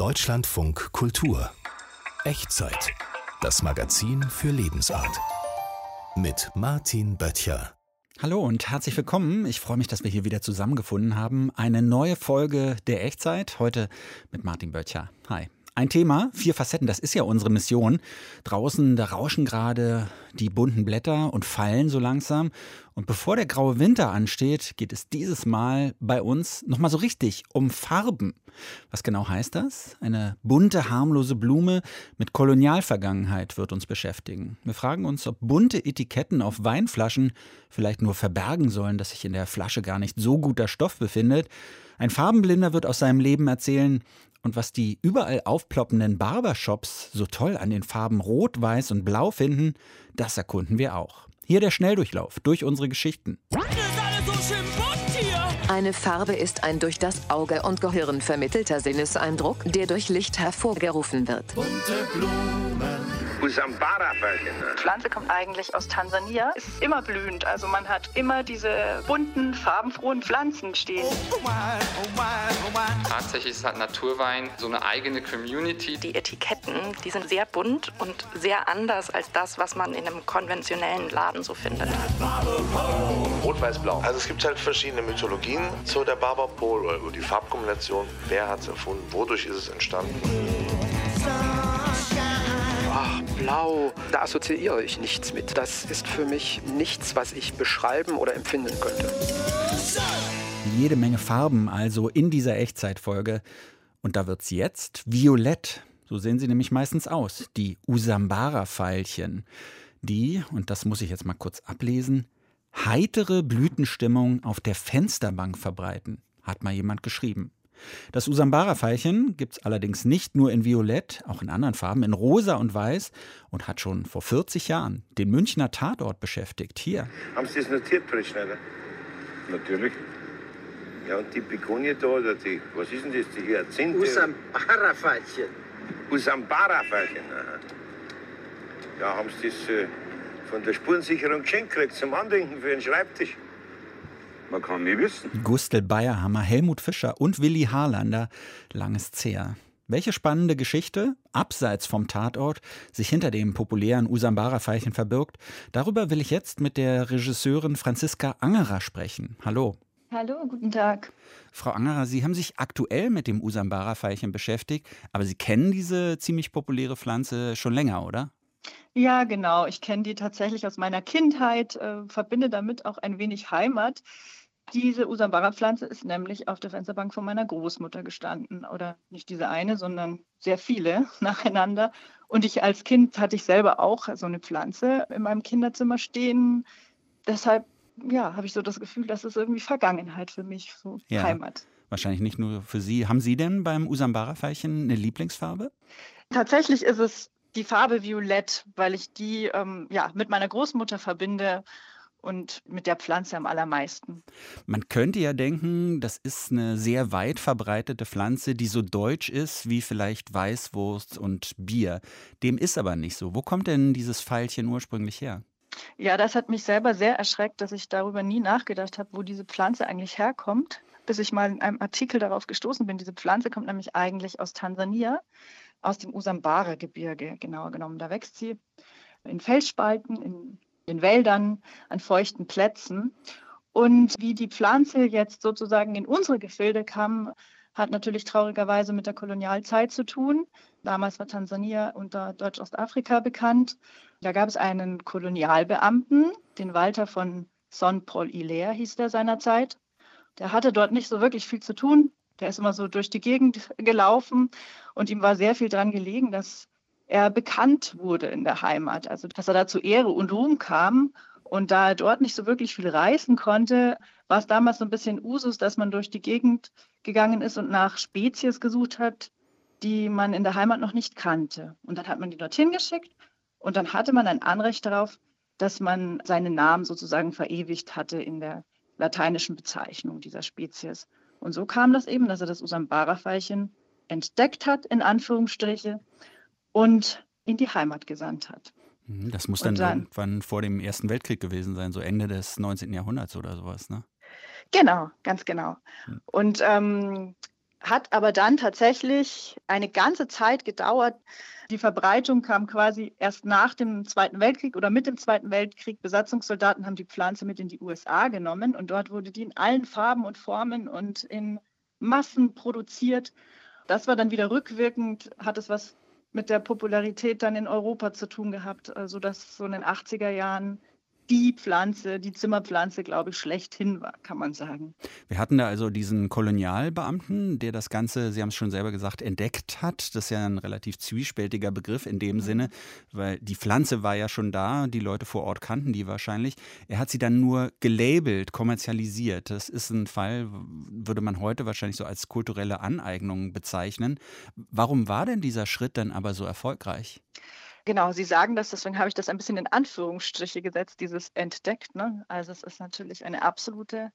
Deutschlandfunk Kultur. Echtzeit. Das Magazin für Lebensart. Mit Martin Böttcher. Hallo und herzlich willkommen. Ich freue mich, dass wir hier wieder zusammengefunden haben. Eine neue Folge der Echtzeit. Heute mit Martin Böttcher. Hi. Ein Thema, vier Facetten, das ist ja unsere Mission. Draußen, da rauschen gerade die bunten Blätter und fallen so langsam. Und bevor der graue Winter ansteht, geht es dieses Mal bei uns nochmal so richtig um Farben. Was genau heißt das? Eine bunte, harmlose Blume mit Kolonialvergangenheit wird uns beschäftigen. Wir fragen uns, ob bunte Etiketten auf Weinflaschen vielleicht nur verbergen sollen, dass sich in der Flasche gar nicht so guter Stoff befindet. Ein Farbenblinder wird aus seinem Leben erzählen, und was die überall aufploppenden Barbershops so toll an den Farben Rot, Weiß und Blau finden, das erkunden wir auch. Hier der Schnelldurchlauf durch unsere Geschichten. Eine Farbe ist ein durch das Auge und Gehirn vermittelter Sinneseindruck, der durch Licht hervorgerufen wird. Bunte Blumen. Die Pflanze kommt eigentlich aus Tansania, ist immer blühend. Also man hat immer diese bunten, farbenfrohen Pflanzen stehen. Tatsächlich hat Naturwein so eine eigene Community. Die Etiketten, die sind sehr bunt und sehr anders als das, was man in einem konventionellen Laden so findet. Rot, Weiß, Blau. Also es gibt halt verschiedene Mythologien zu der Barberpol oder über die Farbkombination. Wer hat es erfunden? Wodurch ist es entstanden? Blau, da assoziiere ich nichts mit. Das ist für mich nichts, was ich beschreiben oder empfinden könnte. Jede Menge Farben also in dieser Echtzeitfolge. Und da wird es jetzt violett. So sehen sie nämlich meistens aus, die Usambara-Veilchen. Die, und das muss ich jetzt mal kurz ablesen, heitere Blütenstimmung auf der Fensterbank verbreiten, hat mal jemand geschrieben. Das Usambara-Veilchen gibt es allerdings nicht nur in Violett, auch in anderen Farben, in Rosa und Weiß und hat schon vor 40 Jahren den Münchner Tatort beschäftigt. Hier. Haben Sie das notiert, Frischschneider? Natürlich. Ja, und die Begonie da, oder die, was ist denn das, die Hyazinthe? Usambara-Veilchen. Usambara-Veilchen, Ja, haben Sie das äh, von der Spurensicherung geschenkt gekriegt zum Andenken für den Schreibtisch? Man kann nie wissen. Gustl Bayerhammer, Helmut Fischer und Willi Harlander, langes Zehr. Welche spannende Geschichte, abseits vom Tatort, sich hinter dem populären Usambara-Veilchen verbirgt, darüber will ich jetzt mit der Regisseurin Franziska Angerer sprechen. Hallo. Hallo, guten Tag. Frau Angerer, Sie haben sich aktuell mit dem Usambara-Veilchen beschäftigt, aber Sie kennen diese ziemlich populäre Pflanze schon länger, oder? Ja, genau. Ich kenne die tatsächlich aus meiner Kindheit, äh, verbinde damit auch ein wenig Heimat. Diese Usambara-Pflanze ist nämlich auf der Fensterbank von meiner Großmutter gestanden. Oder nicht diese eine, sondern sehr viele nacheinander. Und ich als Kind hatte ich selber auch so eine Pflanze in meinem Kinderzimmer stehen. Deshalb ja, habe ich so das Gefühl, das ist irgendwie Vergangenheit für mich, so ja, Heimat. Wahrscheinlich nicht nur für Sie. Haben Sie denn beim Usambara-Veilchen eine Lieblingsfarbe? Tatsächlich ist es die Farbe Violett, weil ich die ähm, ja, mit meiner Großmutter verbinde und mit der Pflanze am allermeisten. Man könnte ja denken, das ist eine sehr weit verbreitete Pflanze, die so deutsch ist wie vielleicht Weißwurst und Bier. Dem ist aber nicht so. Wo kommt denn dieses Pfeilchen ursprünglich her? Ja, das hat mich selber sehr erschreckt, dass ich darüber nie nachgedacht habe, wo diese Pflanze eigentlich herkommt, bis ich mal in einem Artikel darauf gestoßen bin. Diese Pflanze kommt nämlich eigentlich aus Tansania, aus dem Usambara-Gebirge, genauer genommen. Da wächst sie in Felsspalten, in in Wäldern, an feuchten Plätzen. Und wie die Pflanze jetzt sozusagen in unsere Gefilde kam, hat natürlich traurigerweise mit der Kolonialzeit zu tun. Damals war Tansania unter Deutsch-Ostafrika bekannt. Da gab es einen Kolonialbeamten, den Walter von Son Paul Hilaire hieß der seinerzeit. Der hatte dort nicht so wirklich viel zu tun. Der ist immer so durch die Gegend gelaufen und ihm war sehr viel daran gelegen, dass er bekannt wurde in der Heimat. Also dass er da zu Ehre und Ruhm kam. Und da er dort nicht so wirklich viel reisen konnte, war es damals so ein bisschen Usus, dass man durch die Gegend gegangen ist und nach Spezies gesucht hat, die man in der Heimat noch nicht kannte. Und dann hat man die dorthin geschickt und dann hatte man ein Anrecht darauf, dass man seinen Namen sozusagen verewigt hatte in der lateinischen Bezeichnung dieser Spezies. Und so kam das eben, dass er das Usambara-Veilchen entdeckt hat, in Anführungsstriche, und in die Heimat gesandt hat. Mhm, das muss dann, dann, irgendwann vor dem Ersten Weltkrieg gewesen sein, so Ende des 19. Jahrhunderts oder sowas, ne? Genau, ganz genau. Hm. Und ähm, hat aber dann tatsächlich eine ganze Zeit gedauert. Die Verbreitung kam quasi erst nach dem Zweiten Weltkrieg oder mit dem Zweiten Weltkrieg. Besatzungssoldaten haben die Pflanze mit in die USA genommen und dort wurde die in allen Farben und Formen und in Massen produziert. Das war dann wieder rückwirkend, hat es was mit der Popularität dann in Europa zu tun gehabt, also dass so in den 80er Jahren die Pflanze, die Zimmerpflanze, glaube ich, schlechthin war, kann man sagen. Wir hatten da also diesen Kolonialbeamten, der das Ganze, Sie haben es schon selber gesagt, entdeckt hat. Das ist ja ein relativ zwiespältiger Begriff in dem mhm. Sinne, weil die Pflanze war ja schon da, die Leute vor Ort kannten die wahrscheinlich. Er hat sie dann nur gelabelt, kommerzialisiert. Das ist ein Fall, würde man heute wahrscheinlich so als kulturelle Aneignung bezeichnen. Warum war denn dieser Schritt dann aber so erfolgreich? Genau, Sie sagen das, deswegen habe ich das ein bisschen in Anführungsstriche gesetzt, dieses entdeckt. Ne? Also es ist natürlich eine absolute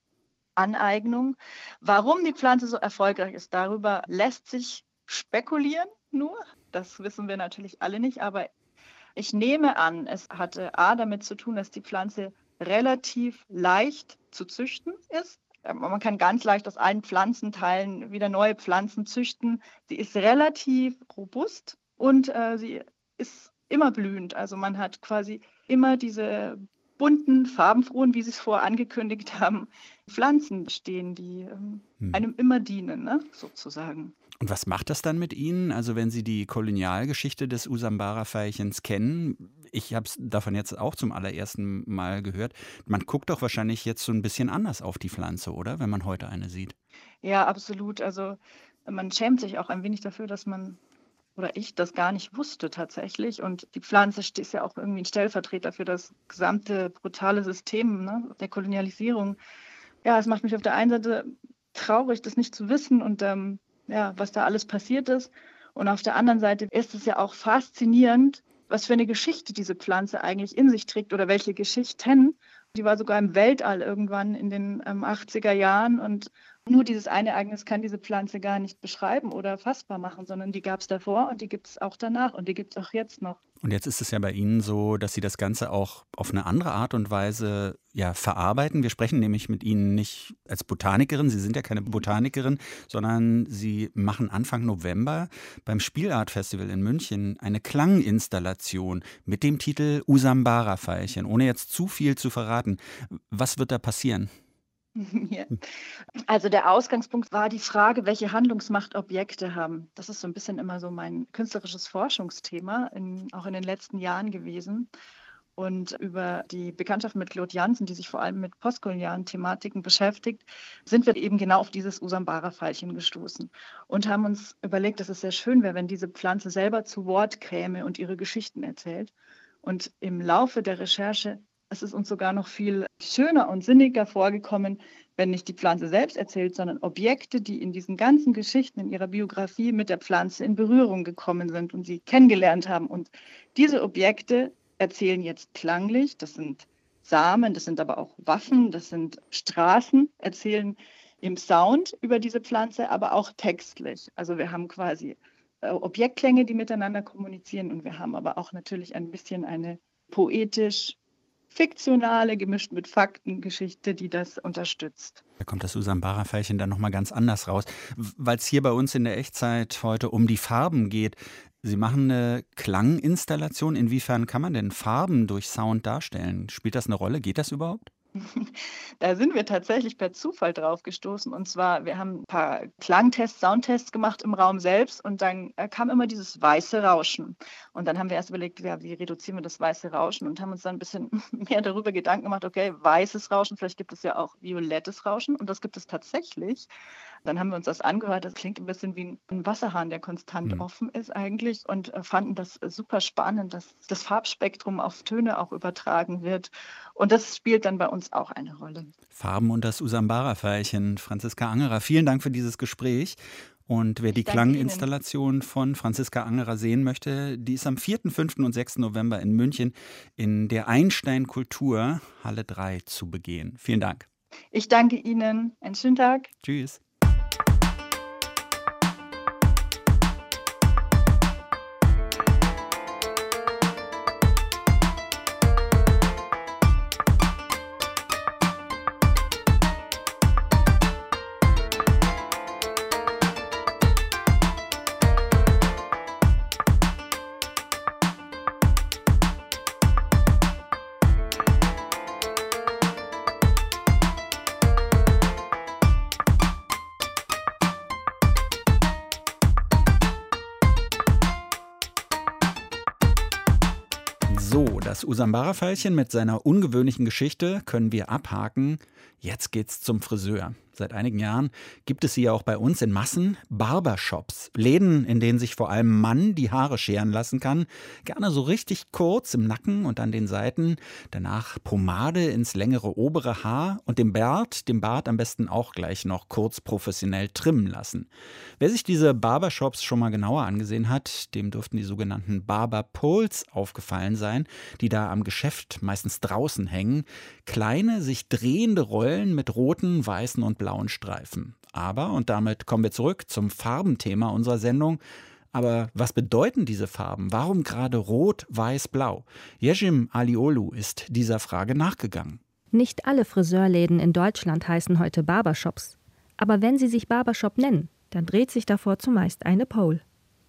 Aneignung. Warum die Pflanze so erfolgreich ist, darüber lässt sich spekulieren nur. Das wissen wir natürlich alle nicht, aber ich nehme an, es hatte A damit zu tun, dass die Pflanze relativ leicht zu züchten ist. Man kann ganz leicht aus allen Pflanzenteilen wieder neue Pflanzen züchten. Sie ist relativ robust und äh, sie ist immer blühend. Also man hat quasi immer diese bunten, farbenfrohen, wie Sie es vorher angekündigt haben, Pflanzen stehen, die ähm, hm. einem immer dienen, ne? sozusagen. Und was macht das dann mit Ihnen? Also wenn Sie die Kolonialgeschichte des Usambara-Veilchens kennen, ich habe es davon jetzt auch zum allerersten Mal gehört, man guckt doch wahrscheinlich jetzt so ein bisschen anders auf die Pflanze, oder? Wenn man heute eine sieht. Ja, absolut. Also man schämt sich auch ein wenig dafür, dass man oder ich das gar nicht wusste tatsächlich. Und die Pflanze ist ja auch irgendwie ein Stellvertreter für das gesamte brutale System ne, der Kolonialisierung. Ja, es macht mich auf der einen Seite traurig, das nicht zu wissen und ähm, ja, was da alles passiert ist. Und auf der anderen Seite ist es ja auch faszinierend, was für eine Geschichte diese Pflanze eigentlich in sich trägt oder welche Geschichten. Die war sogar im Weltall irgendwann in den ähm, 80er Jahren und nur dieses eine Ereignis kann diese Pflanze gar nicht beschreiben oder fassbar machen, sondern die gab es davor und die gibt es auch danach und die gibt es auch jetzt noch. Und jetzt ist es ja bei Ihnen so, dass Sie das Ganze auch auf eine andere Art und Weise ja, verarbeiten. Wir sprechen nämlich mit Ihnen nicht als Botanikerin, Sie sind ja keine Botanikerin, sondern Sie machen Anfang November beim Spielart Festival in München eine Klanginstallation mit dem Titel Usambara-Veilchen. Ohne jetzt zu viel zu verraten, was wird da passieren? Ja. Also der Ausgangspunkt war die Frage, welche Handlungsmacht Objekte haben. Das ist so ein bisschen immer so mein künstlerisches Forschungsthema, in, auch in den letzten Jahren gewesen. Und über die Bekanntschaft mit Claude Jansen, die sich vor allem mit postkolonialen Thematiken beschäftigt, sind wir eben genau auf dieses Usambara-Pfeilchen gestoßen und haben uns überlegt, dass es sehr schön wäre, wenn diese Pflanze selber zu Wort käme und ihre Geschichten erzählt. Und im Laufe der Recherche es ist uns sogar noch viel schöner und sinniger vorgekommen, wenn nicht die Pflanze selbst erzählt, sondern Objekte, die in diesen ganzen Geschichten in ihrer Biografie mit der Pflanze in Berührung gekommen sind und sie kennengelernt haben. Und diese Objekte erzählen jetzt klanglich, das sind Samen, das sind aber auch Waffen, das sind Straßen, erzählen im Sound über diese Pflanze, aber auch textlich. Also wir haben quasi äh, Objektklänge, die miteinander kommunizieren und wir haben aber auch natürlich ein bisschen eine poetisch fiktionale, gemischt mit Faktengeschichte, die das unterstützt. Da kommt das Usambara-Fällchen dann nochmal ganz anders raus, weil es hier bei uns in der Echtzeit heute um die Farben geht. Sie machen eine Klanginstallation. Inwiefern kann man denn Farben durch Sound darstellen? Spielt das eine Rolle? Geht das überhaupt? Da sind wir tatsächlich per Zufall drauf gestoßen. Und zwar, wir haben ein paar Klangtests, Soundtests gemacht im Raum selbst und dann äh, kam immer dieses weiße Rauschen. Und dann haben wir erst überlegt, ja, wie reduzieren wir das weiße Rauschen und haben uns dann ein bisschen mehr darüber Gedanken gemacht, okay, weißes Rauschen, vielleicht gibt es ja auch violettes Rauschen und das gibt es tatsächlich. Dann haben wir uns das angehört. Das klingt ein bisschen wie ein Wasserhahn, der konstant mhm. offen ist eigentlich und äh, fanden das super spannend, dass das Farbspektrum auf Töne auch übertragen wird. Und das spielt dann bei uns auch eine Rolle. Farben und das Usambara-Veilchen. Franziska Angerer, vielen Dank für dieses Gespräch. Und wer die Klanginstallation von Franziska Angerer sehen möchte, die ist am 4., 5. und 6. November in München in der Einstein Kultur Halle 3 zu begehen. Vielen Dank. Ich danke Ihnen. Einen schönen Tag. Tschüss. Usambara-Pfeilchen mit seiner ungewöhnlichen Geschichte können wir abhaken. Jetzt geht's zum Friseur. Seit einigen Jahren gibt es sie ja auch bei uns in Massen. Barbershops. Läden, in denen sich vor allem Mann die Haare scheren lassen kann. Gerne so richtig kurz im Nacken und an den Seiten. Danach Pomade ins längere obere Haar und dem Bart, dem Bart am besten auch gleich noch kurz professionell trimmen lassen. Wer sich diese Barbershops schon mal genauer angesehen hat, dem dürften die sogenannten Barberpoles aufgefallen sein, die da am Geschäft meistens draußen hängen. Kleine, sich drehende Rollen mit roten, weißen und blauen Streifen. Aber, und damit kommen wir zurück zum Farbenthema unserer Sendung, aber was bedeuten diese Farben? Warum gerade rot, weiß, blau? Yejim Aliolu ist dieser Frage nachgegangen. Nicht alle Friseurläden in Deutschland heißen heute Barbershops. Aber wenn sie sich Barbershop nennen, dann dreht sich davor zumeist eine Pole.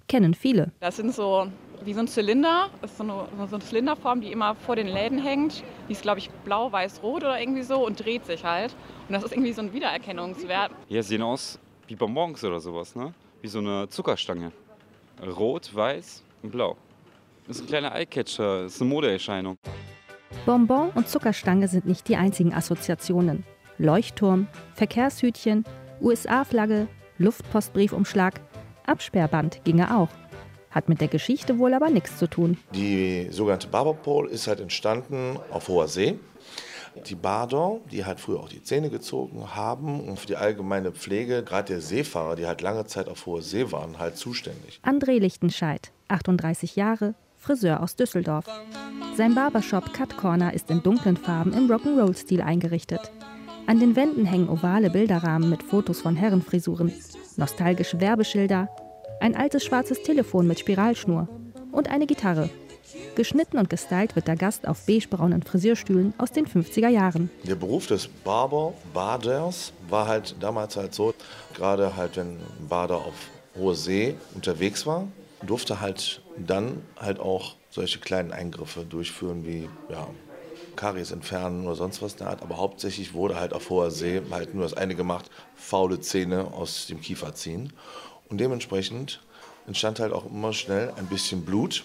Kennen viele. Das sind so wie so ein Zylinder. Das ist so eine, so eine Zylinderform, die immer vor den Läden hängt. Die ist, glaube ich, blau, weiß, rot oder irgendwie so und dreht sich halt. Und das ist irgendwie so ein Wiedererkennungswert. Ja, sehen aus wie Bonbons oder sowas, ne? Wie so eine Zuckerstange. Rot, weiß und blau. Das ist ein kleiner Eyecatcher, das ist eine Modeerscheinung. Bonbon und Zuckerstange sind nicht die einzigen Assoziationen. Leuchtturm, Verkehrshütchen, USA-Flagge, Luftpostbriefumschlag, Absperrband ginge auch. Hat mit der Geschichte wohl aber nichts zu tun. Die sogenannte Barberpole ist halt entstanden auf hoher See. Die Bader, die halt früher auch die Zähne gezogen haben und für die allgemeine Pflege, gerade der Seefahrer, die halt lange Zeit auf hoher See waren, halt zuständig. André Lichtenscheid, 38 Jahre, Friseur aus Düsseldorf. Sein Barbershop Cut Corner ist in dunklen Farben im Rock'n'Roll-Stil eingerichtet. An den Wänden hängen ovale Bilderrahmen mit Fotos von Herrenfrisuren, nostalgische Werbeschilder, ein altes schwarzes Telefon mit Spiralschnur und eine Gitarre. Geschnitten und gestylt wird der Gast auf beigebraunen Friseurstühlen aus den 50er Jahren. Der Beruf des Barber, Baders, war halt damals halt so, gerade halt wenn ein Bader auf hoher See unterwegs war, durfte halt dann halt auch solche kleinen Eingriffe durchführen wie ja, Karies entfernen oder sonst was in der Art. Aber hauptsächlich wurde halt auf hoher See halt nur das eine gemacht, faule Zähne aus dem Kiefer ziehen. Und dementsprechend entstand halt auch immer schnell ein bisschen Blut.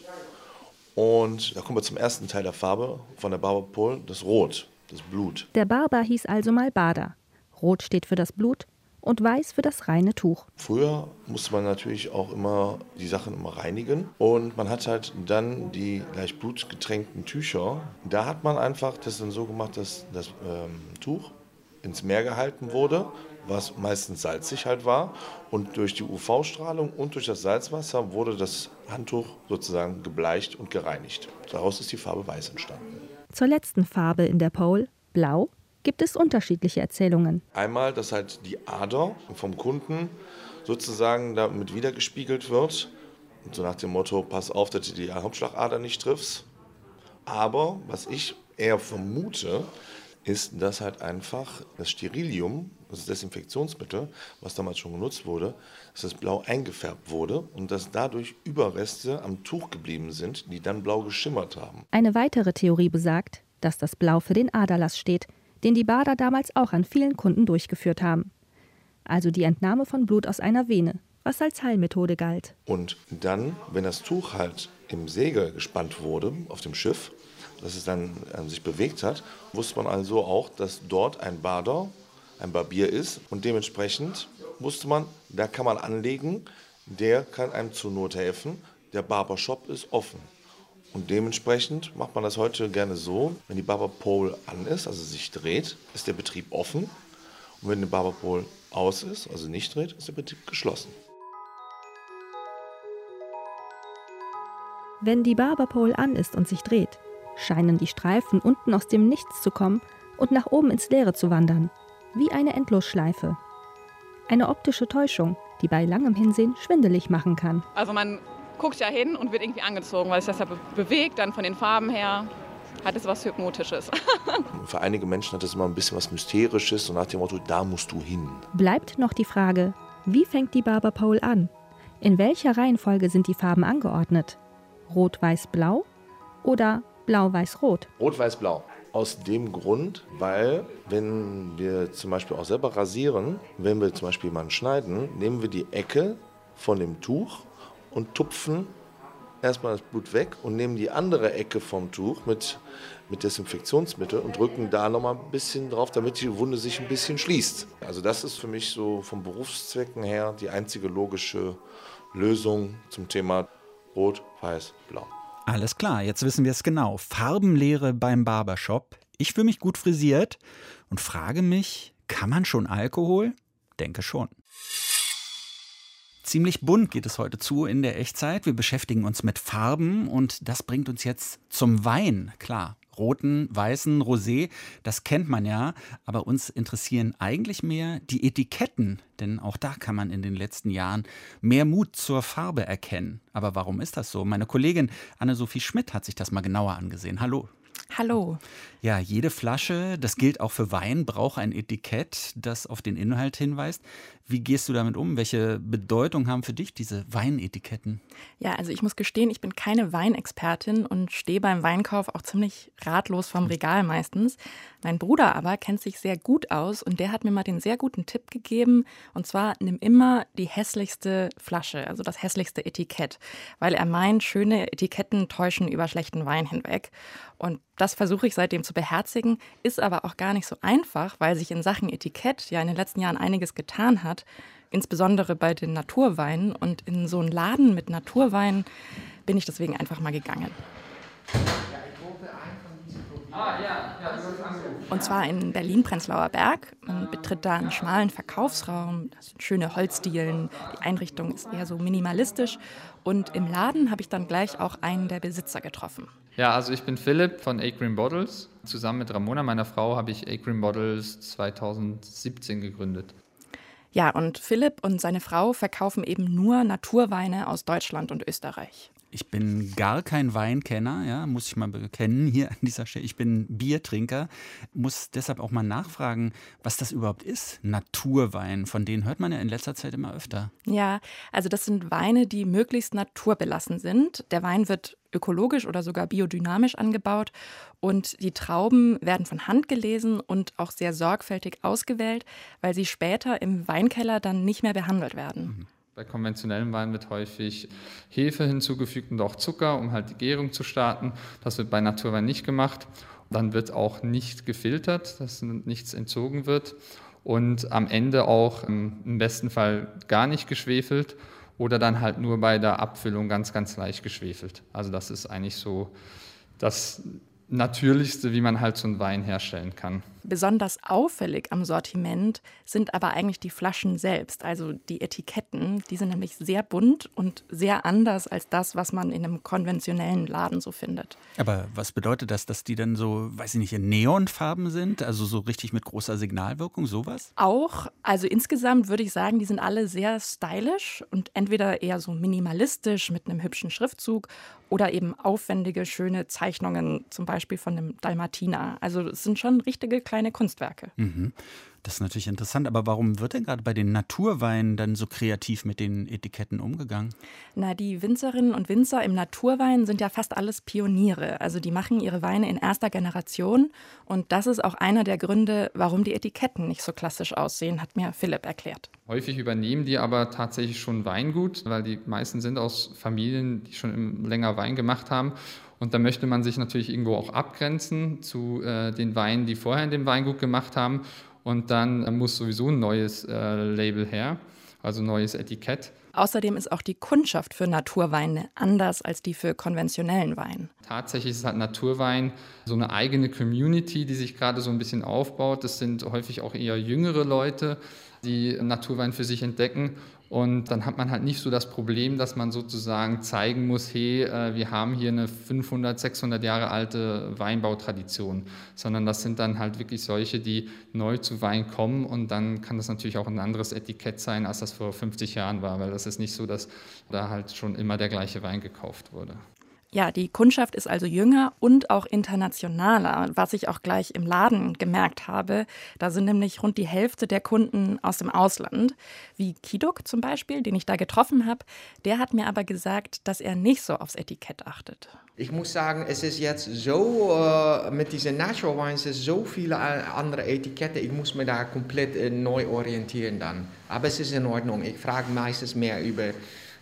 Und da kommen wir zum ersten Teil der Farbe von der Barberpole, das Rot, das Blut. Der Barber hieß also mal Bader. Rot steht für das Blut und weiß für das reine Tuch. Früher musste man natürlich auch immer die Sachen immer reinigen und man hat halt dann die leicht blutgetränkten Tücher. Da hat man einfach das dann so gemacht, dass das ähm, Tuch ins Meer gehalten wurde, was meistens salzig halt war und durch die UV-Strahlung und durch das Salzwasser wurde das Handtuch sozusagen gebleicht und gereinigt. Daraus ist die Farbe weiß entstanden. Zur letzten Farbe in der Pole, blau, gibt es unterschiedliche Erzählungen. Einmal, dass halt die Ader vom Kunden sozusagen damit wiedergespiegelt wird. Und so nach dem Motto, pass auf, dass du die Hauptschlagader nicht triffst. Aber was ich eher vermute, ist, dass halt einfach das Sterilium, das Desinfektionsmittel, was damals schon genutzt wurde, dass das blau eingefärbt wurde und dass dadurch Überreste am Tuch geblieben sind, die dann blau geschimmert haben. Eine weitere Theorie besagt, dass das Blau für den Aderlass steht, den die Bader damals auch an vielen Kunden durchgeführt haben. Also die Entnahme von Blut aus einer Vene, was als Heilmethode galt. Und dann, wenn das Tuch halt im Segel gespannt wurde auf dem Schiff, dass es dann äh, sich bewegt hat, wusste man also auch, dass dort ein Bader, ein Barbier ist und dementsprechend wusste man, da kann man anlegen, der kann einem zur Not helfen, der Barbershop ist offen. Und dementsprechend macht man das heute gerne so, wenn die Barberpole an ist, also sich dreht, ist der Betrieb offen. Und wenn der Barberpole aus ist, also nicht dreht, ist der Betrieb geschlossen. Wenn die Barberpole an ist und sich dreht, scheinen die Streifen unten aus dem Nichts zu kommen und nach oben ins Leere zu wandern, wie eine Endlosschleife. Eine optische Täuschung, die bei langem Hinsehen schwindelig machen kann. Also man guckt ja hin und wird irgendwie angezogen, weil sich das ja be bewegt, dann von den Farben her hat es was Hypnotisches. Für einige Menschen hat es immer ein bisschen was Mysterisches und nach dem Motto, da musst du hin. Bleibt noch die Frage, wie fängt die Barberpole an? In welcher Reihenfolge sind die Farben angeordnet? Rot, Weiß, Blau oder Blau, Weiß, Rot? Rot, Weiß, Blau. Aus dem Grund, weil wenn wir zum Beispiel auch selber rasieren, wenn wir zum Beispiel jemanden schneiden, nehmen wir die Ecke von dem Tuch und tupfen erstmal das Blut weg und nehmen die andere Ecke vom Tuch mit, mit Desinfektionsmittel und drücken da nochmal ein bisschen drauf, damit die Wunde sich ein bisschen schließt. Also das ist für mich so vom Berufszwecken her die einzige logische Lösung zum Thema Rot, Weiß, Blau. Alles klar, jetzt wissen wir es genau. Farbenlehre beim Barbershop. Ich fühle mich gut frisiert und frage mich, kann man schon Alkohol? Denke schon. Ziemlich bunt geht es heute zu in der Echtzeit. Wir beschäftigen uns mit Farben und das bringt uns jetzt zum Wein. Klar, roten, weißen, rosé, das kennt man ja, aber uns interessieren eigentlich mehr die Etiketten, denn auch da kann man in den letzten Jahren mehr Mut zur Farbe erkennen. Aber warum ist das so? Meine Kollegin Anne-Sophie Schmidt hat sich das mal genauer angesehen. Hallo. Hallo. Ja, jede Flasche, das gilt auch für Wein, braucht ein Etikett, das auf den Inhalt hinweist. Wie gehst du damit um? Welche Bedeutung haben für dich diese Weinetiketten? Ja, also ich muss gestehen, ich bin keine Weinexpertin und stehe beim Weinkauf auch ziemlich ratlos vom Regal meistens. Mein Bruder aber kennt sich sehr gut aus und der hat mir mal den sehr guten Tipp gegeben. Und zwar nimm immer die hässlichste Flasche, also das hässlichste Etikett, weil er meint, schöne Etiketten täuschen über schlechten Wein hinweg. Und das versuche ich seitdem zu beherzigen, ist aber auch gar nicht so einfach, weil sich in Sachen Etikett ja in den letzten Jahren einiges getan hat, insbesondere bei den Naturweinen. Und in so einen Laden mit Naturweinen bin ich deswegen einfach mal gegangen. Und zwar in Berlin-Prenzlauer Berg. Man betritt da einen schmalen Verkaufsraum, das sind schöne Holzdielen, die Einrichtung ist eher so minimalistisch. Und im Laden habe ich dann gleich auch einen der Besitzer getroffen. Ja, also ich bin Philipp von A Green Bottles. Zusammen mit Ramona, meiner Frau, habe ich A Green Bottles 2017 gegründet. Ja, und Philipp und seine Frau verkaufen eben nur Naturweine aus Deutschland und Österreich. Ich bin gar kein Weinkenner, ja, muss ich mal bekennen hier an dieser Stelle. Ich bin Biertrinker, muss deshalb auch mal nachfragen, was das überhaupt ist. Naturwein, von denen hört man ja in letzter Zeit immer öfter. Ja, also das sind Weine, die möglichst naturbelassen sind. Der Wein wird ökologisch oder sogar biodynamisch angebaut und die Trauben werden von Hand gelesen und auch sehr sorgfältig ausgewählt, weil sie später im Weinkeller dann nicht mehr behandelt werden. Mhm. Bei konventionellem Wein wird häufig Hefe hinzugefügt und auch Zucker, um halt die Gärung zu starten. Das wird bei Naturwein nicht gemacht. Dann wird auch nicht gefiltert, dass nichts entzogen wird. Und am Ende auch im besten Fall gar nicht geschwefelt oder dann halt nur bei der Abfüllung ganz, ganz leicht geschwefelt. Also das ist eigentlich so das Natürlichste, wie man halt so einen Wein herstellen kann. Besonders auffällig am Sortiment sind aber eigentlich die Flaschen selbst, also die Etiketten. Die sind nämlich sehr bunt und sehr anders als das, was man in einem konventionellen Laden so findet. Aber was bedeutet das, dass die dann so, weiß ich nicht, in Neonfarben sind? Also so richtig mit großer Signalwirkung, sowas? Auch. Also insgesamt würde ich sagen, die sind alle sehr stylisch und entweder eher so minimalistisch mit einem hübschen Schriftzug oder eben aufwendige, schöne Zeichnungen, zum Beispiel von einem Dalmatiner. Also es sind schon richtige kleine Kunstwerke. Mhm. Das ist natürlich interessant, aber warum wird denn gerade bei den Naturweinen dann so kreativ mit den Etiketten umgegangen? Na, die Winzerinnen und Winzer im Naturwein sind ja fast alles Pioniere. Also die machen ihre Weine in erster Generation und das ist auch einer der Gründe, warum die Etiketten nicht so klassisch aussehen, hat mir Philipp erklärt. Häufig übernehmen die aber tatsächlich schon Weingut, weil die meisten sind aus Familien, die schon länger Wein gemacht haben. Und da möchte man sich natürlich irgendwo auch abgrenzen zu äh, den Weinen, die vorher in dem Weingut gemacht haben und dann muss sowieso ein neues äh, Label her, also ein neues Etikett. Außerdem ist auch die Kundschaft für Naturweine anders als die für konventionellen Wein. Tatsächlich ist halt Naturwein so eine eigene Community, die sich gerade so ein bisschen aufbaut. Das sind häufig auch eher jüngere Leute, die Naturwein für sich entdecken und dann hat man halt nicht so das Problem, dass man sozusagen zeigen muss, hey, äh, wir haben hier eine 500, 600 Jahre alte Weinbautradition, sondern das sind dann halt wirklich solche, die neu zu Wein kommen. Und dann kann das natürlich auch ein anderes Etikett sein, als das vor 50 Jahren war, weil das ist nicht so, dass da halt schon immer der gleiche Wein gekauft wurde. Ja, die Kundschaft ist also jünger und auch internationaler, was ich auch gleich im Laden gemerkt habe. Da sind nämlich rund die Hälfte der Kunden aus dem Ausland, wie Kiduk zum Beispiel, den ich da getroffen habe. Der hat mir aber gesagt, dass er nicht so aufs Etikett achtet. Ich muss sagen, es ist jetzt so, äh, mit diesen Natural Wines, es so viele andere Etiketten, ich muss mir da komplett äh, neu orientieren dann. Aber es ist in Ordnung. Ich frage meistens mehr über,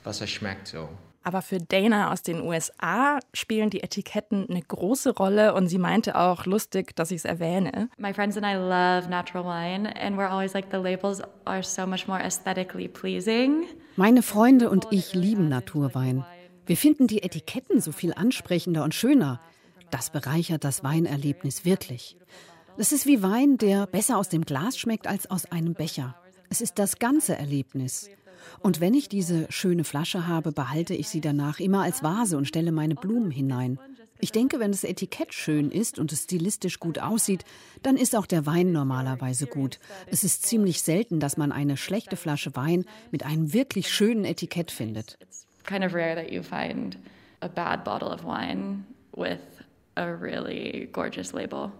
was er schmeckt so. Aber für Dana aus den USA spielen die Etiketten eine große Rolle und sie meinte auch lustig, dass ich es erwähne. My friends and I love natural wine and we're always like the labels are so much more aesthetically pleasing. Meine Freunde und ich lieben Naturwein. Wir finden die Etiketten so viel ansprechender und schöner. Das bereichert das Weinerlebnis wirklich. Es ist wie Wein, der besser aus dem Glas schmeckt als aus einem Becher. Es ist das ganze Erlebnis. Und wenn ich diese schöne Flasche habe, behalte ich sie danach immer als Vase und stelle meine Blumen hinein. Ich denke, wenn das Etikett schön ist und es stilistisch gut aussieht, dann ist auch der Wein normalerweise gut. Es ist ziemlich selten, dass man eine schlechte Flasche Wein mit einem wirklich schönen Etikett findet. Kind of rare that you a bad bottle of wine with a really gorgeous label.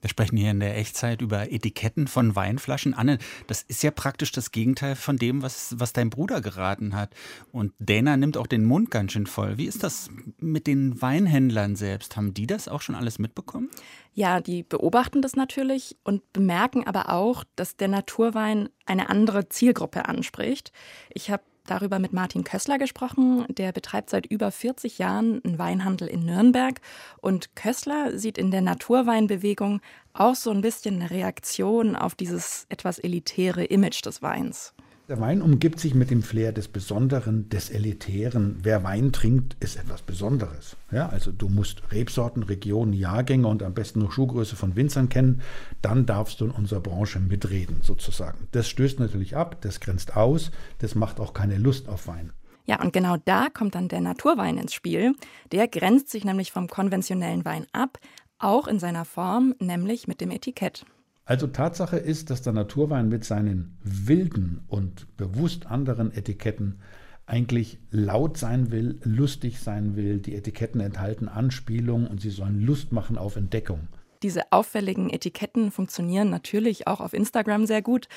Wir sprechen hier in der Echtzeit über Etiketten von Weinflaschen. Anne, das ist ja praktisch das Gegenteil von dem, was, was dein Bruder geraten hat. Und Dana nimmt auch den Mund ganz schön voll. Wie ist das mit den Weinhändlern selbst? Haben die das auch schon alles mitbekommen? Ja, die beobachten das natürlich und bemerken aber auch, dass der Naturwein eine andere Zielgruppe anspricht. Ich habe darüber mit Martin Kössler gesprochen. Der betreibt seit über 40 Jahren einen Weinhandel in Nürnberg. Und Kössler sieht in der Naturweinbewegung auch so ein bisschen eine Reaktion auf dieses etwas elitäre Image des Weins. Der Wein umgibt sich mit dem Flair des Besonderen, des Elitären. Wer Wein trinkt, ist etwas Besonderes. Ja, also du musst Rebsorten, Regionen, Jahrgänge und am besten noch Schuhgröße von Winzern kennen. Dann darfst du in unserer Branche mitreden, sozusagen. Das stößt natürlich ab, das grenzt aus, das macht auch keine Lust auf Wein. Ja, und genau da kommt dann der Naturwein ins Spiel. Der grenzt sich nämlich vom konventionellen Wein ab, auch in seiner Form, nämlich mit dem Etikett. Also Tatsache ist, dass der Naturwein mit seinen wilden und bewusst anderen Etiketten eigentlich laut sein will, lustig sein will. Die Etiketten enthalten Anspielungen und sie sollen Lust machen auf Entdeckung. Diese auffälligen Etiketten funktionieren natürlich auch auf Instagram sehr gut.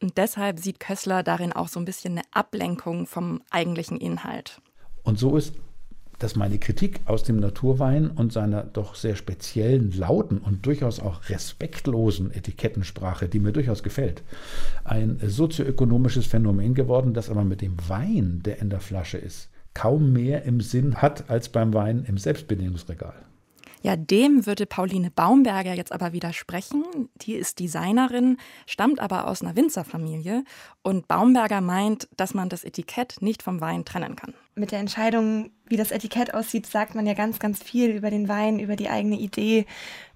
Und deshalb sieht Kössler darin auch so ein bisschen eine Ablenkung vom eigentlichen Inhalt. Und so ist dass meine Kritik aus dem Naturwein und seiner doch sehr speziellen, lauten und durchaus auch respektlosen Etikettensprache, die mir durchaus gefällt, ein sozioökonomisches Phänomen geworden, das aber mit dem Wein, der in der Flasche ist, kaum mehr im Sinn hat als beim Wein im Selbstbedienungsregal. Ja, dem würde Pauline Baumberger jetzt aber widersprechen. Die ist Designerin, stammt aber aus einer Winzerfamilie. Und Baumberger meint, dass man das Etikett nicht vom Wein trennen kann. Mit der Entscheidung, wie das Etikett aussieht, sagt man ja ganz, ganz viel über den Wein, über die eigene Idee,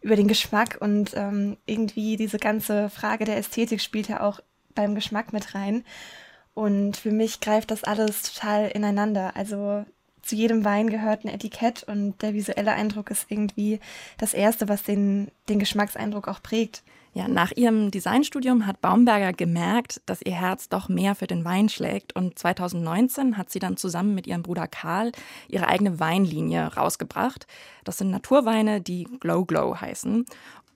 über den Geschmack. Und ähm, irgendwie diese ganze Frage der Ästhetik spielt ja auch beim Geschmack mit rein. Und für mich greift das alles total ineinander. Also zu jedem Wein gehört ein Etikett und der visuelle Eindruck ist irgendwie das Erste, was den, den Geschmackseindruck auch prägt. Ja, nach ihrem Designstudium hat Baumberger gemerkt, dass ihr Herz doch mehr für den Wein schlägt und 2019 hat sie dann zusammen mit ihrem Bruder Karl ihre eigene Weinlinie rausgebracht. Das sind Naturweine, die Glow Glow heißen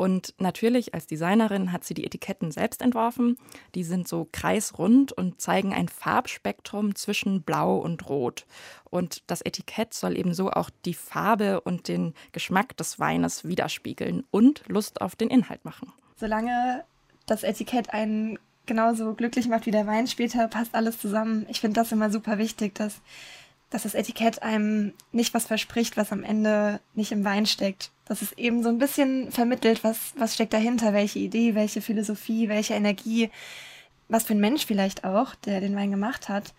und natürlich als Designerin hat sie die Etiketten selbst entworfen. Die sind so kreisrund und zeigen ein Farbspektrum zwischen Blau und Rot. Und das Etikett soll ebenso auch die Farbe und den Geschmack des Weines widerspiegeln und Lust auf den Inhalt machen. Solange das Etikett einen genauso glücklich macht wie der Wein später, passt alles zusammen. Ich finde das immer super wichtig, dass, dass das Etikett einem nicht was verspricht, was am Ende nicht im Wein steckt dass es eben so ein bisschen vermittelt, was, was steckt dahinter, welche Idee, welche Philosophie, welche Energie, was für ein Mensch vielleicht auch, der den Wein gemacht hat.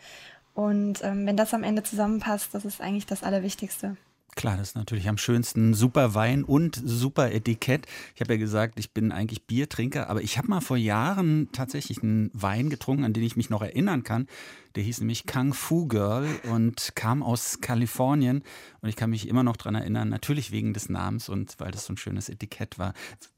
Und ähm, wenn das am Ende zusammenpasst, das ist eigentlich das Allerwichtigste. Klar, das ist natürlich am schönsten. Super Wein und super Etikett. Ich habe ja gesagt, ich bin eigentlich Biertrinker, aber ich habe mal vor Jahren tatsächlich einen Wein getrunken, an den ich mich noch erinnern kann. Der hieß nämlich Kung Fu Girl und kam aus Kalifornien. Und ich kann mich immer noch daran erinnern, natürlich wegen des Namens und weil das so ein schönes Etikett war.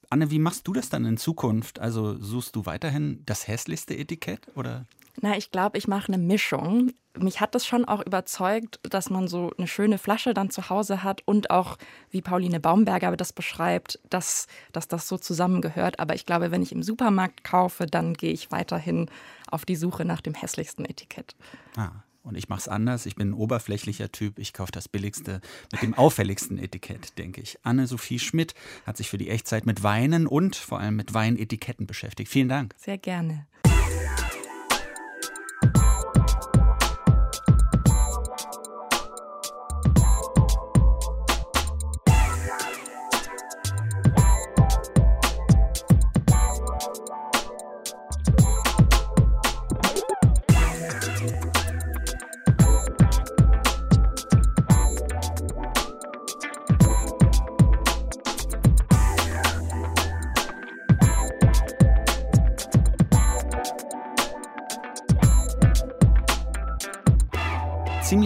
Anne, wie machst du das dann in Zukunft? Also suchst du weiterhin das hässlichste Etikett oder? Na, ich glaube, ich mache eine Mischung. Mich hat das schon auch überzeugt, dass man so eine schöne Flasche dann zu Hause hat und auch, wie Pauline Baumberger das beschreibt, dass, dass das so zusammengehört. Aber ich glaube, wenn ich im Supermarkt kaufe, dann gehe ich weiterhin auf die Suche nach dem hässlichsten Etikett. Ah. Und ich mache es anders. Ich bin ein oberflächlicher Typ. Ich kaufe das billigste mit dem auffälligsten Etikett, denke ich. Anne-Sophie Schmidt hat sich für die Echtzeit mit Weinen und vor allem mit Weinetiketten beschäftigt. Vielen Dank. Sehr gerne.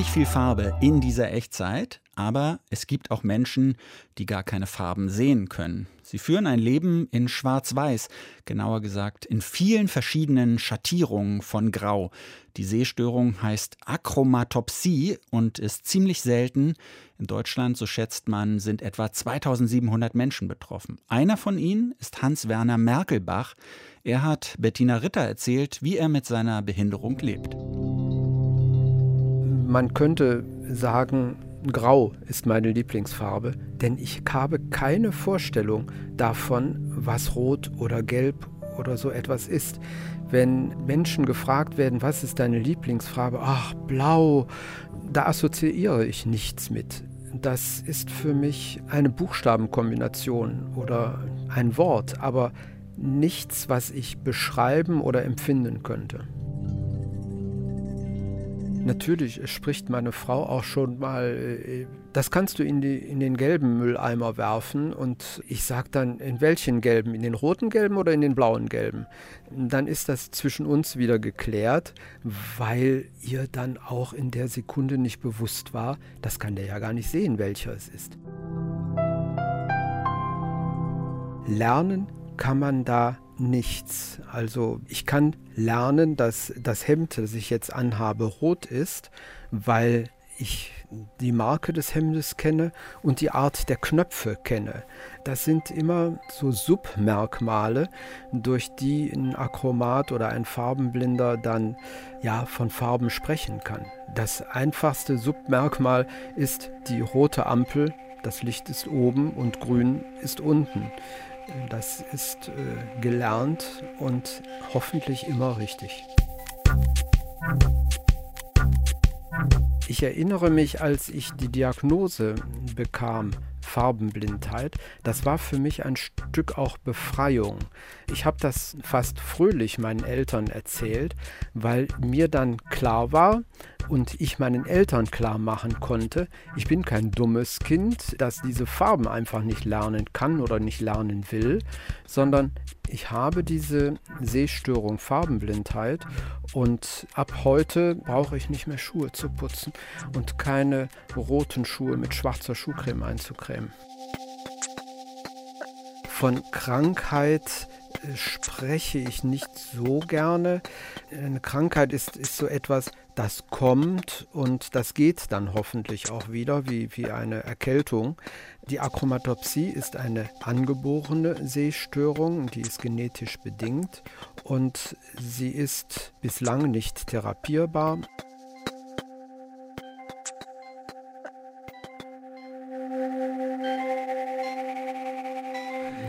Ziemlich viel Farbe in dieser Echtzeit, aber es gibt auch Menschen, die gar keine Farben sehen können. Sie führen ein Leben in Schwarz-Weiß, genauer gesagt in vielen verschiedenen Schattierungen von Grau. Die Sehstörung heißt Achromatopsie und ist ziemlich selten. In Deutschland, so schätzt man, sind etwa 2700 Menschen betroffen. Einer von ihnen ist Hans-Werner Merkelbach. Er hat Bettina Ritter erzählt, wie er mit seiner Behinderung lebt. Man könnte sagen, Grau ist meine Lieblingsfarbe, denn ich habe keine Vorstellung davon, was Rot oder Gelb oder so etwas ist. Wenn Menschen gefragt werden, was ist deine Lieblingsfarbe? Ach, blau, da assoziiere ich nichts mit. Das ist für mich eine Buchstabenkombination oder ein Wort, aber nichts, was ich beschreiben oder empfinden könnte. Natürlich spricht meine Frau auch schon mal, äh, das kannst du in, die, in den gelben Mülleimer werfen. Und ich sage dann, in welchen gelben? In den roten gelben oder in den blauen gelben? Dann ist das zwischen uns wieder geklärt, weil ihr dann auch in der Sekunde nicht bewusst war, das kann der ja gar nicht sehen, welcher es ist. Lernen kann man da nichts. Also ich kann lernen, dass das Hemd, das ich jetzt anhabe, rot ist, weil ich die Marke des Hemdes kenne und die Art der Knöpfe kenne. Das sind immer so Submerkmale, durch die ein Achromat oder ein Farbenblinder dann ja von Farben sprechen kann. Das einfachste Submerkmal ist die rote Ampel, das Licht ist oben und grün ist unten. Das ist äh, gelernt und hoffentlich immer richtig. Ich erinnere mich, als ich die Diagnose bekam, Farbenblindheit, das war für mich ein Stück auch Befreiung. Ich habe das fast fröhlich meinen Eltern erzählt, weil mir dann klar war und ich meinen Eltern klar machen konnte, ich bin kein dummes Kind, das diese Farben einfach nicht lernen kann oder nicht lernen will, sondern ich habe diese Sehstörung Farbenblindheit und ab heute brauche ich nicht mehr Schuhe zu putzen und keine roten Schuhe mit schwarzer Schuhcreme einzucremen. Von Krankheit spreche ich nicht so gerne. Eine Krankheit ist, ist so etwas, das kommt und das geht dann hoffentlich auch wieder, wie, wie eine Erkältung. Die Achromatopsie ist eine angeborene Sehstörung, die ist genetisch bedingt und sie ist bislang nicht therapierbar.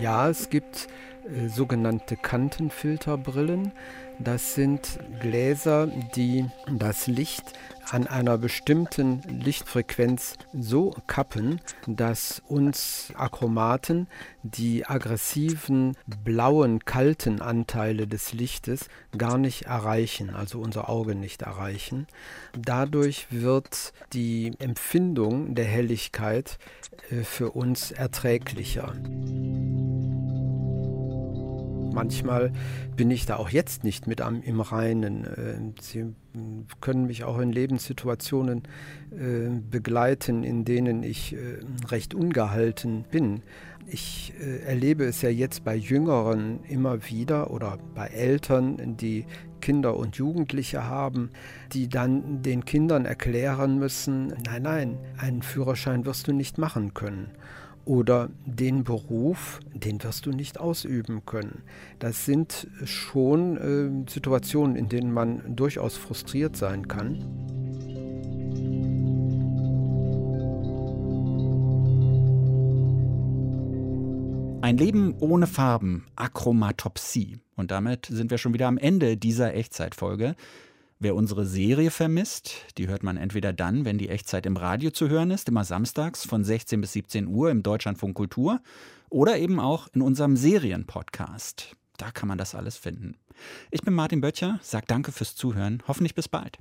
Ja, es gibt äh, sogenannte Kantenfilterbrillen. Das sind Gläser, die das Licht an einer bestimmten Lichtfrequenz so kappen, dass uns Achromaten die aggressiven, blauen, kalten Anteile des Lichtes gar nicht erreichen, also unser Auge nicht erreichen. Dadurch wird die Empfindung der Helligkeit äh, für uns erträglicher. Manchmal bin ich da auch jetzt nicht mit am, im Reinen. Ähm, sie können mich auch in Lebenssituationen äh, begleiten, in denen ich äh, recht ungehalten bin. Ich äh, erlebe es ja jetzt bei Jüngeren immer wieder oder bei Eltern, die Kinder und Jugendliche haben, die dann den Kindern erklären müssen, nein, nein, einen Führerschein wirst du nicht machen können oder den Beruf, den wirst du nicht ausüben können. Das sind schon äh, Situationen, in denen man durchaus frustriert sein kann. Ein Leben ohne Farben, Achromatopsie. Und damit sind wir schon wieder am Ende dieser Echtzeitfolge. Wer unsere Serie vermisst, die hört man entweder dann, wenn die Echtzeit im Radio zu hören ist, immer samstags von 16 bis 17 Uhr im Deutschlandfunk Kultur, oder eben auch in unserem Serienpodcast. Da kann man das alles finden. Ich bin Martin Böttcher, sag danke fürs Zuhören, hoffentlich bis bald.